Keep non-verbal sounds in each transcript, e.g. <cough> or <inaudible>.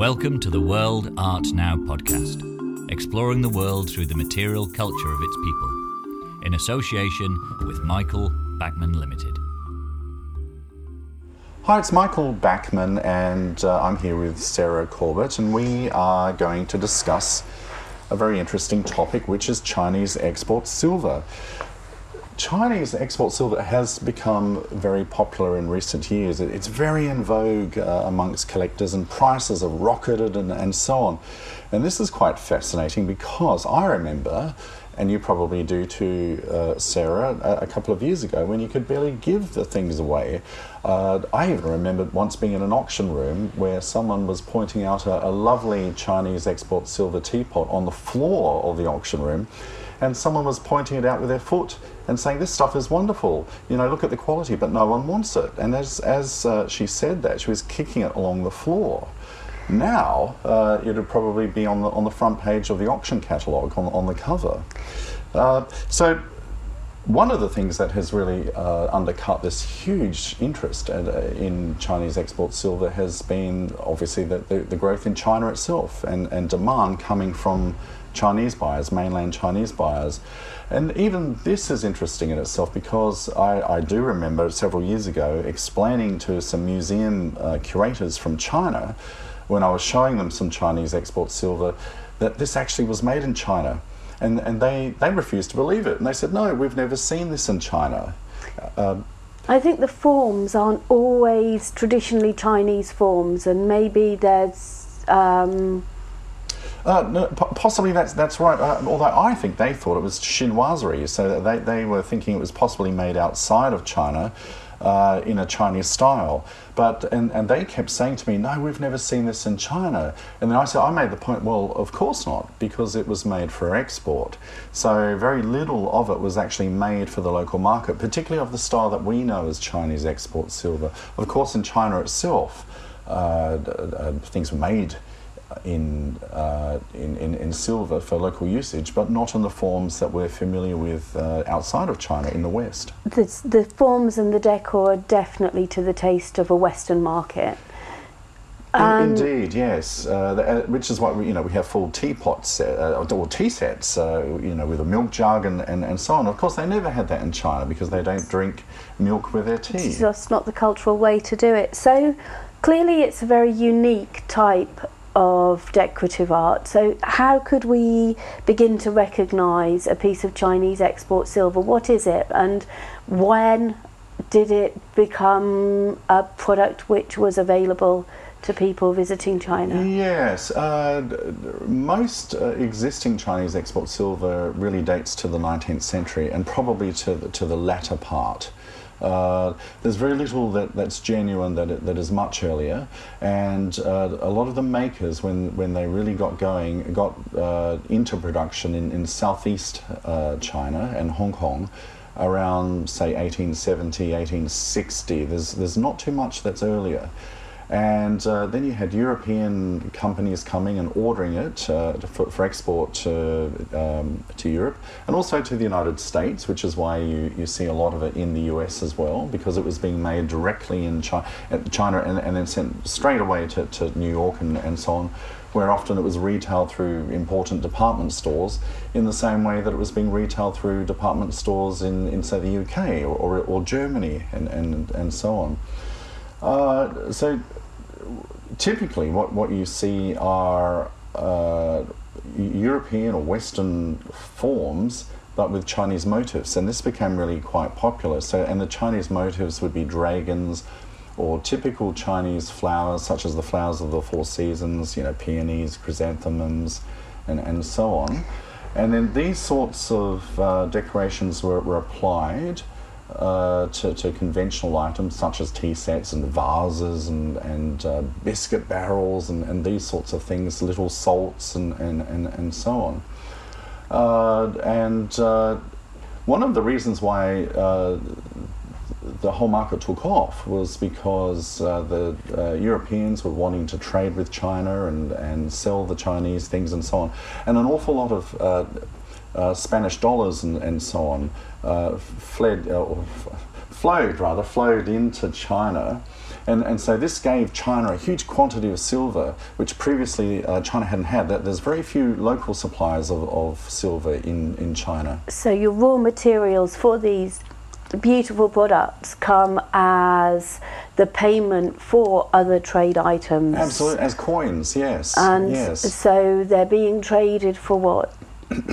Welcome to the World Art Now podcast, exploring the world through the material culture of its people, in association with Michael Backman Limited. Hi, it's Michael Backman, and uh, I'm here with Sarah Corbett, and we are going to discuss a very interesting topic, which is Chinese export silver. Chinese export silver has become very popular in recent years. It's very in vogue uh, amongst collectors, and prices have rocketed and, and so on. And this is quite fascinating because I remember, and you probably do too, uh, Sarah, a, a, couple of years ago when you could barely give the things away. Uh, I even remember once being in an auction room where someone was pointing out a, a lovely Chinese export silver teapot on the floor of the auction room and someone was pointing it out with their foot and saying, This stuff is wonderful. You know, look at the quality, but no one wants it. And as, as uh, she said that, she was kicking it along the floor. Now, uh, it would probably be on the, on the front page of the auction catalogue, on, on the cover. Uh, so, one of the things that has really uh, undercut this huge interest uh, in Chinese export silver has been obviously the, the, the, growth in China itself and, and demand coming from Chinese buyers, mainland Chinese buyers. And even this is interesting in itself because I, I do remember several years ago explaining to some museum uh, curators from China when I was showing them some Chinese export silver that this actually was made in China. And, and they, they refused to believe it. And they said, no, we've never seen this in China. Uh, I think the forms aren't always traditionally Chinese forms, and maybe there's. Um, uh, no, possibly that's that's right. Uh, although I think they thought it was chinoiserie, so they, they were thinking it was possibly made outside of China. Uh, in a Chinese style. But and, and they kept saying to me, No, we've never seen this in China. And then I said, I made the point, well, of course not, because it was made for export. So very little of it was actually made for the local market, particularly of the style that we know as Chinese export silver. Of course, in China itself, uh, uh things were made in, uh, in, in, in, silver for local usage, but not in the forms that we're familiar with uh, outside of China in the West. The, the forms and the decor are definitely to the taste of a Western market. Um, Indeed, yes. Uh, uh, which is why we, you know we have full teapots uh, or tea sets, uh, you know, with a milk jug and, and, and so on. Of course, they never had that in China because they don't drink milk with their tea. It's just not the cultural way to do it. So clearly, it's a very unique type of decorative art. So, how could we begin to recognise a piece of Chinese export silver? What is it, and when did it become a product which was available? To people visiting China? Yes, uh, most uh, existing Chinese export silver really dates to the 19th century and probably to the, to the latter part. Uh, there's very little that, that's genuine that, that is much earlier, and uh, a lot of the makers, when, when they really got going, got uh, into production in, in southeast uh, China and Hong Kong around, say, 1870, 1860. There's, there's not too much that's earlier. And uh, then you had European companies coming and ordering it uh, for, for, export to, um, to Europe and also to the United States, which is why you, you see a lot of it in the US as well, because it was being made directly in China, China and, and then sent straight away to, to New York and, and so on where often it was retailed through important department stores in the same way that it was being retailed through department stores in, in say, the UK or, or, or Germany and, and, and so on. Uh, so typically what, what you see are uh, European or Western forms but with Chinese motifs. And this became really quite popular. So and the Chinese motifs would be dragons or typical Chinese flowers such as the flowers of the four seasons you know peonies chrysanthemums and, and so on. And then these sorts of uh, decorations were, were applied uh, to, to, conventional items such as tea sets and vases and, and uh, biscuit barrels and, and these sorts of things, little salts and, and, and, and so on. Uh, and uh, one of the reasons why uh, the whole market took off was because uh, the Europeans were wanting to trade with China and, and sell the Chinese things and so on. And an awful lot of Spanish dollars and, and so on uh, fled uh, or flowed rather flowed into China, And, and so this gave China a huge quantity of silver, which previously uh, China hadn't had. That There's very few local suppliers of, of silver in, in China. So your raw materials for these beautiful products come as the payment for other trade items. Absolutely, as coins, yes. And yes. so they're being traded for what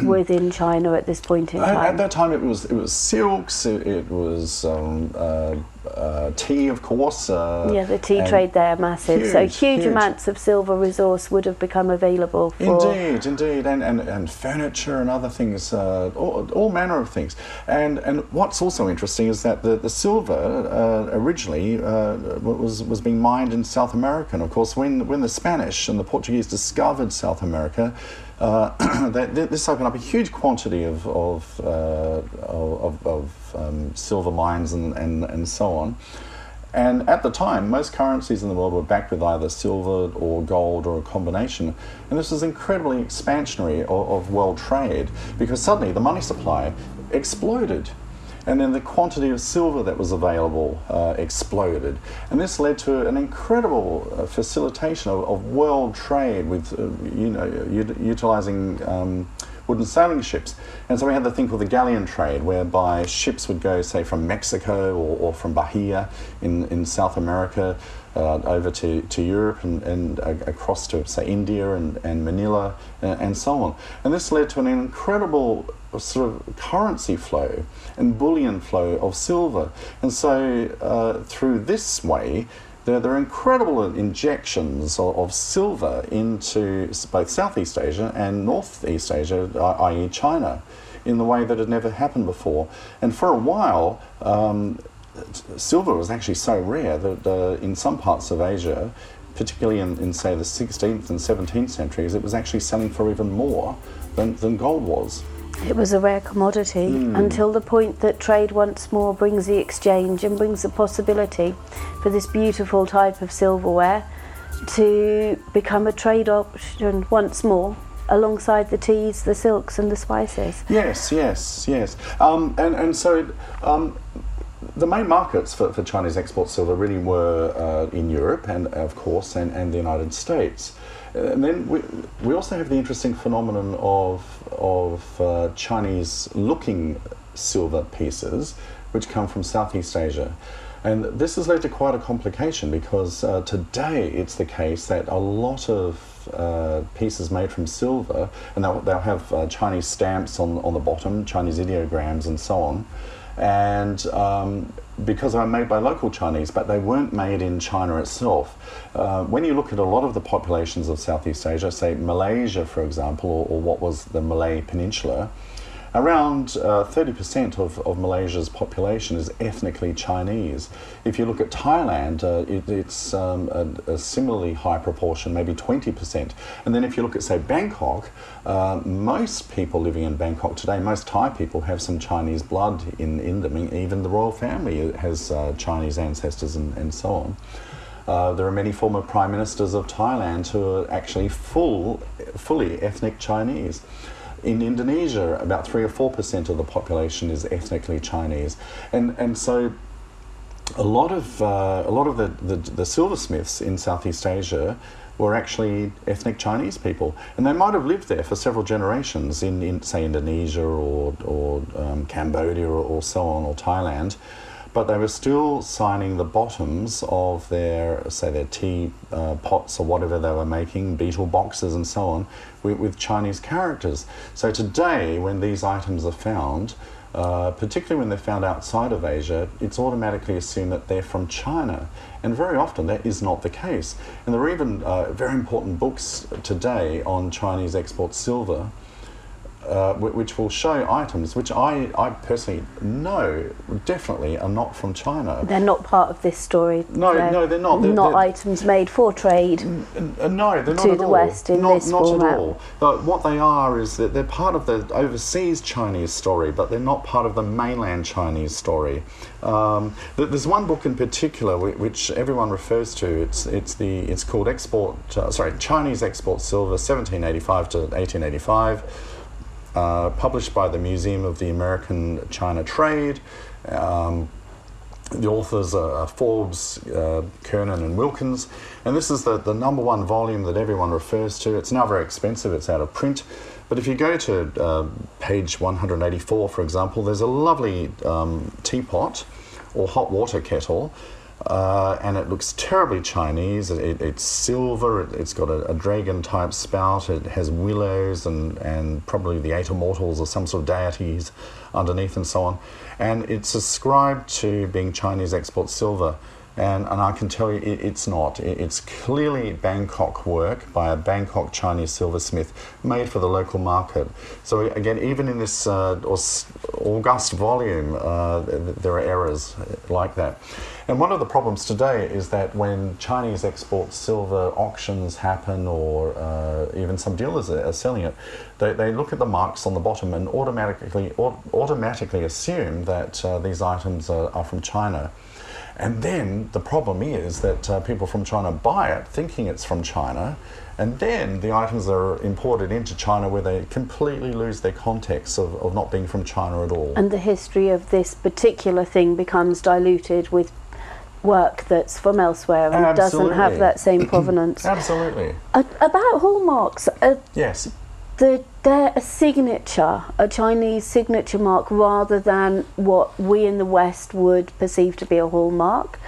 within China at this point in time? at that time, it was it was silks, it, it was um, uh, uh, tea, of course. Uh, yeah, the tea trade there massive. so huge, huge, huge. amounts of silver resource would have become available for. Indeed, indeed, and, and, and furniture and other things, uh, all, all manner of things. And and what's also interesting is that the, the silver uh, originally uh, was was being mined in South America. And of course, when when the Spanish and the Portuguese discovered South America, uh, <clears throat> this opened up a huge quantity of of uh, of, of um, silver mines and, and, and so on. And at the time, most currencies in the world were backed with either silver or gold or a combination. And this was incredibly expansionary of, of world trade because suddenly the money supply exploded. And then the quantity of silver that was available uh, exploded. And this led to an incredible uh, facilitation of, of world trade with, uh, you know, ut- utilizing um, wooden sailing ships. And so we had the thing called the galleon trade, whereby ships would go, say, from Mexico or, or from Bahia in, in South America uh, over to, to Europe and, and uh, across to, say, India and, and Manila and, and so on. And this led to an incredible sort of currency flow and bullion flow of silver. And so uh, through this way, there, there are incredible injections of, of silver into both Southeast Asia and Northeast Asia, i.e., China, in the way that had never happened before. And for a while, um, silver was actually so rare that uh, in some parts of Asia, particularly in, in, say, the 16th and 17th centuries, it was actually selling for even more than, than gold was. It was a rare commodity Hmm. until the point that trade once more brings the exchange and brings the possibility for this beautiful type of silverware to become a trade option once more alongside the teas, the silks, and the spices. Yes, yes, yes. Um, and, and so um, the main markets for, for Chinese export silver really were uh, in Europe and, of course, and, and the United States. And then we, we also have the interesting phenomenon of, of uh, Chinese looking silver pieces, which come from Southeast Asia. And this has led to quite a complication because uh, today it's the case that a lot of uh, pieces made from silver, and they'll, they'll have uh, Chinese stamps on, on the bottom, Chinese ideograms, and so on. And um, because they were made by local Chinese, but they weren't made in China itself. Uh, when you look at a lot of the populations of Southeast Asia, say Malaysia, for example, or, or what was the Malay Peninsula, Around uh, 30% of, of Malaysia's population is ethnically Chinese. If you look at Thailand, uh, it, it's um, a, a similarly high proportion, maybe 20%. And then if you look at, say, Bangkok, uh, most people living in Bangkok today, most Thai people have some Chinese blood in, in them. Even the royal family has uh, Chinese ancestors and, and so on. Uh, there are many former prime ministers of Thailand who are actually full, fully ethnic Chinese. In Indonesia, about three or four percent of the population is ethnically Chinese, and and so a lot of uh, a lot of the, the the silversmiths in Southeast Asia were actually ethnic Chinese people, and they might have lived there for several generations in, in say Indonesia or or um, Cambodia or, or so on or Thailand, but they were still signing the bottoms of their say their tea uh, pots or whatever they were making, betel boxes and so on, with, with Chinese characters. So today, when these items are found. Uh, particularly when they're found outside of Asia, it's automatically assumed that they're from China. And very often that is not the case. And there are even uh, very important books today on Chinese export silver, uh, which will show items which I, I personally know definitely are not from China. They're not part of this story. No, no, they're not. They're- not they're- items made for trade. Uh, no, they're not to at the all. West in not, this not format. at all. But what they are is that they're part of the overseas Chinese story, but they're not part of the mainland Chinese story. Um, th- there's one book in particular whi- which everyone refers to. It's it's the it's called Export. Uh, sorry, Chinese Export Silver, 1785 to 1885. Uh, published by the Museum of the American China Trade. Um, the authors are Forbes, uh, Kernan, and Wilkins, and this is the, the number one volume that everyone refers to. It's now very expensive, it's out of print. But if you go to uh, page 184, for example, there's a lovely um, teapot or hot water kettle. Uh, and it looks terribly Chinese. It, it's silver. It, has got a, a, dragon type spout. It has willows and, and probably the eight immortals or some sort of deities underneath and so on. And it's ascribed to being Chinese export silver. And, and I can tell you it, it's not. It, it's clearly Bangkok work by a Bangkok Chinese silversmith made for the local market. So, again, even in this uh, august volume, uh, there are errors like that. And one of the problems today is that when Chinese export silver auctions happen or uh, even some dealers are selling it, they, they look at the marks on the bottom and automatically, automatically assume that uh, these items are, are from China. And then the problem is that uh, people from China buy it thinking it's from China, and then the items are imported into China where they completely lose their context of, of not being from China at all. And the history of this particular thing becomes diluted with work that's from elsewhere and Absolutely. doesn't have that same <clears throat> provenance. Absolutely. about hallmarks. Uh, yes the, they're a signature, a Chinese signature mark, rather than what we in the West would perceive to be a hallmark.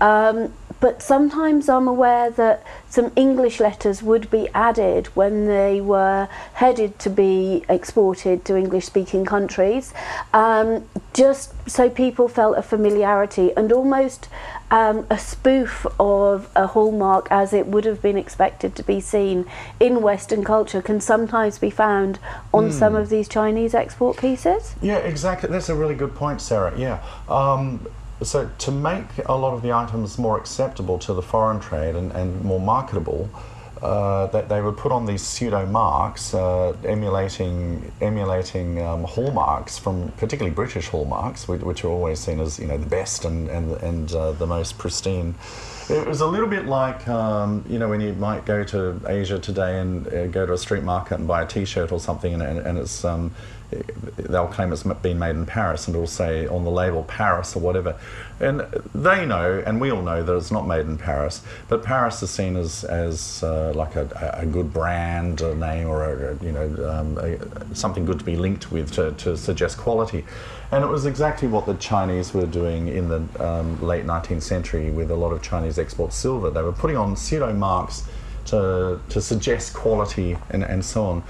Um, but sometimes I'm aware that some English letters would be added when they were headed to be exported to English speaking countries, um, just so people felt a familiarity and almost um, a spoof of a hallmark as it would have been expected to be seen in Western culture can sometimes be found on mm. some of these Chinese export pieces. Yeah, exactly. That's a really good point, Sarah. Yeah. Um, so to make a lot of the items more acceptable to the foreign trade and, and more marketable, uh, that they would put on these pseudo marks, uh, emulating emulating um, hallmarks from particularly British hallmarks, which, which, are always seen as you know the best and and and uh, the most pristine. It was a little bit like um, you know when you might go to Asia today and uh, go to a street market and buy a T-shirt or something, and, and it's um, they'll claim it's been made in Paris and it'll say on the label Paris or whatever. And they know, and we all know that it's not made in Paris, but Paris is seen as, as uh, like a, a good brand a name or a, you know um, a, something good to be linked with to, to suggest quality. And it was exactly what the Chinese were doing in the um, late 19th century with a lot of Chinese export silver. They were putting on pseudo marks to, to suggest quality and, and so on.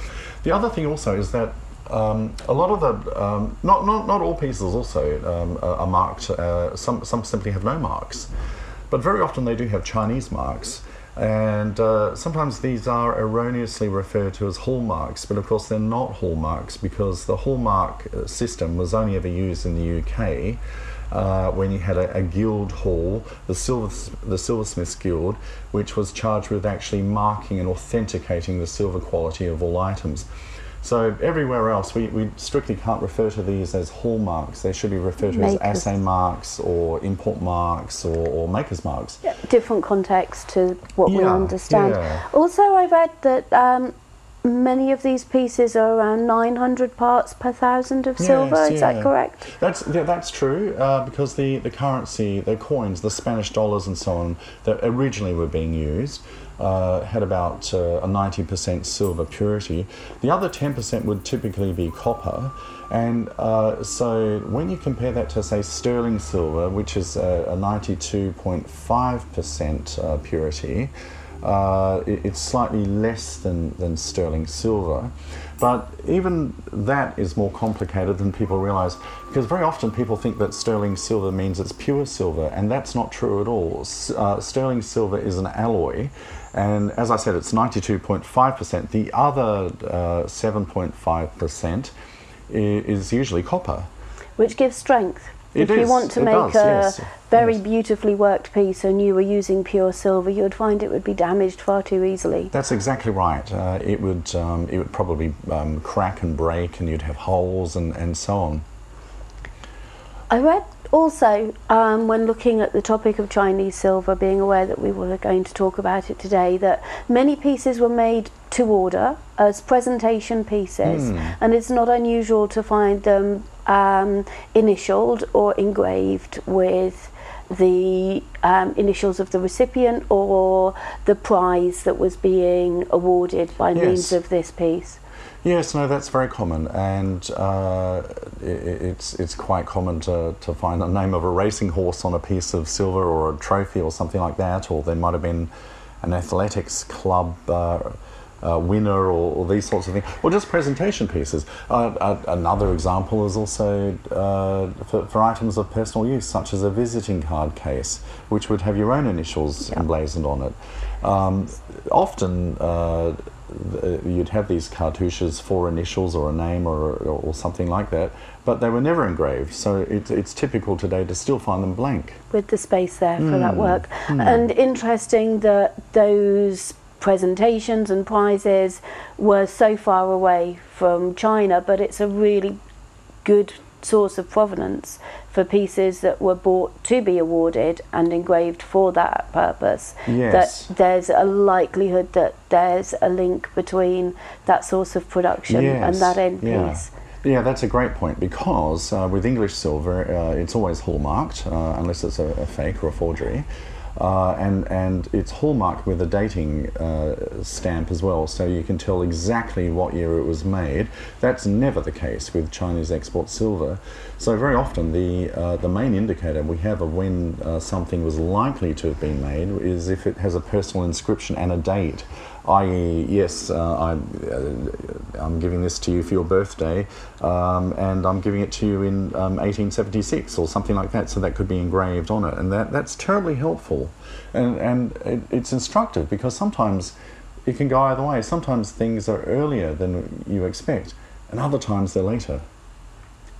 The other thing also is that um, a lot of the um, not, not not all pieces also um, are, are, marked. Uh, some some simply have no marks, but very often they do have Chinese marks. And uh, sometimes these are erroneously referred to as hallmarks, but of course they're not hallmarks because the hallmark uh, system was only ever used in the UK uh, when you had a, a, guild hall, the silver the silversmiths guild, which was charged with actually marking and authenticating the silver quality of all items. So everywhere else, we, we strictly can't refer to these as hallmarks. They should be referred to makers. as assay marks or import marks or, or makers marks. Yeah, different context to what yeah, we understand. Yeah. Also, I read that um, many of these pieces are around 900 parts per thousand of silver. Yes, Is yeah. that correct? That's yeah, that's true uh, because the, the currency, the coins, the Spanish dollars and so on that originally were being used uh, had about uh, a 90% silver purity. The other 10% would typically be copper. And uh, so when you compare that to, say, sterling silver, which is a, a 92.5% uh, purity, uh, it, it's slightly less than, than sterling silver. But even that is more complicated than people realize because very often people think that sterling silver means it's pure silver, and that's not true at all. Uh, sterling silver is an alloy, and as I said, it's 92.5%. The other 7.5% uh, is usually copper. Which gives strength. It if is. you want to make does, a yes. very yes. beautifully worked piece and you were using pure silver, you would find it would be damaged far too easily. That's exactly right. Uh, it would um, it would probably um, crack and break, and you'd have holes and, and so on. I read also, um, when looking at the topic of Chinese silver, being aware that we were going to talk about it today, that many pieces were made to order as presentation pieces, mm. and it's not unusual to find them um, initialed or engraved with the um, initials of the recipient or the prize that was being awarded by Yes. means of this piece? Yes, no, that's very common, and uh, i it's it's quite common to, to find the name of a racing horse on a piece of silver or a trophy or something like that, or there might have been an athletics club uh, uh, winner or, or these sorts of things, or just presentation pieces. Uh, uh, another example is also uh, for, for items of personal use, such as a visiting card case, which would have your own initials emblazoned on it. Um, often uh, th- you'd have these cartouches for initials or a name or, or, or something like that, but they were never engraved, so it, it's typical today to still find them blank. with the space there for Hmm. that work. And interesting that those presentations and prizes were so far away from China, but it's a really good source of provenance for pieces that were bought to be awarded and engraved for that purpose. Yes. That there's a likelihood that there's a link between that source of production and that end yeah. piece. Yeah, that's a great point because uh, with English silver, uh, it's always hallmarked uh, unless it's a, a fake or a forgery. Uh, and, and it's hallmarked with a dating uh, stamp as well, so you can tell exactly what year it was made. That's never the case with Chinese export silver. So very often the uh, the main indicator we have of when uh, something was likely to have been made is if it has a personal inscription and a date i.e., yes, uh, I'm, uh, I'm giving this to you for your birthday, um, and I'm giving it to you in um, 1876 or something like that, so that could be engraved on it, and that, that's terribly helpful, and, and it, it's instructive because sometimes it can go either way. Sometimes things are earlier than you expect, and other times they're later.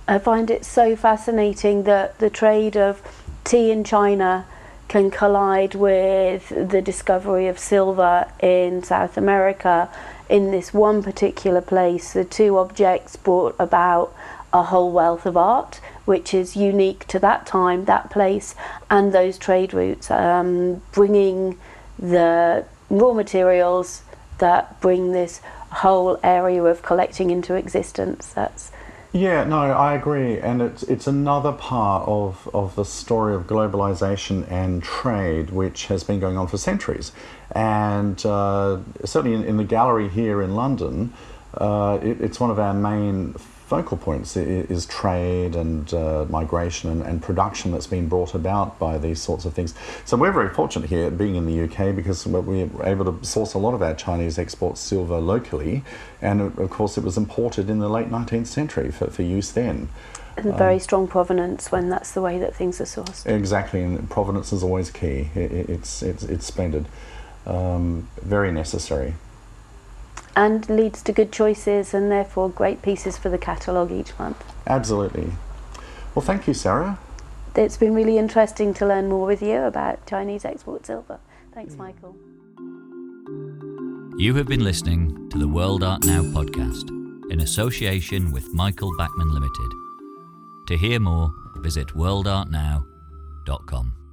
I find it so fascinating that the trade of tea in China can collide with the discovery of silver in South America in this one particular place. The two objects brought about a whole wealth of art, which is unique to that time, that place, and those trade routes, um, bringing the raw materials that bring this whole area of collecting into existence. That's Yeah, no, I agree, and it's it's another part of, of the story of globalization and trade, which has been going on for centuries, and uh, certainly in, in the gallery here in London, uh, it, it's one of our main focal points is trade and uh, migration and, and production that's been brought about by these sorts of things. So we're very fortunate here being in the UK because we're able to source a lot of our Chinese export silver locally, and of of course it was imported in the late 19th century for, for use then. and very strong provenance when that's the way that things are sourced. Exactly, and provenance is always key. I- I- it's it's it's splendid, um, very necessary. And leads to good choices and therefore great pieces for the catalogue each month. Absolutely. Well, thank you, Sarah. It's been really interesting to learn more with you about Chinese export silver. Thanks, Michael. You have been listening to the World Art Now podcast in association with Michael Backman Limited. To hear more, visit worldartnow.com.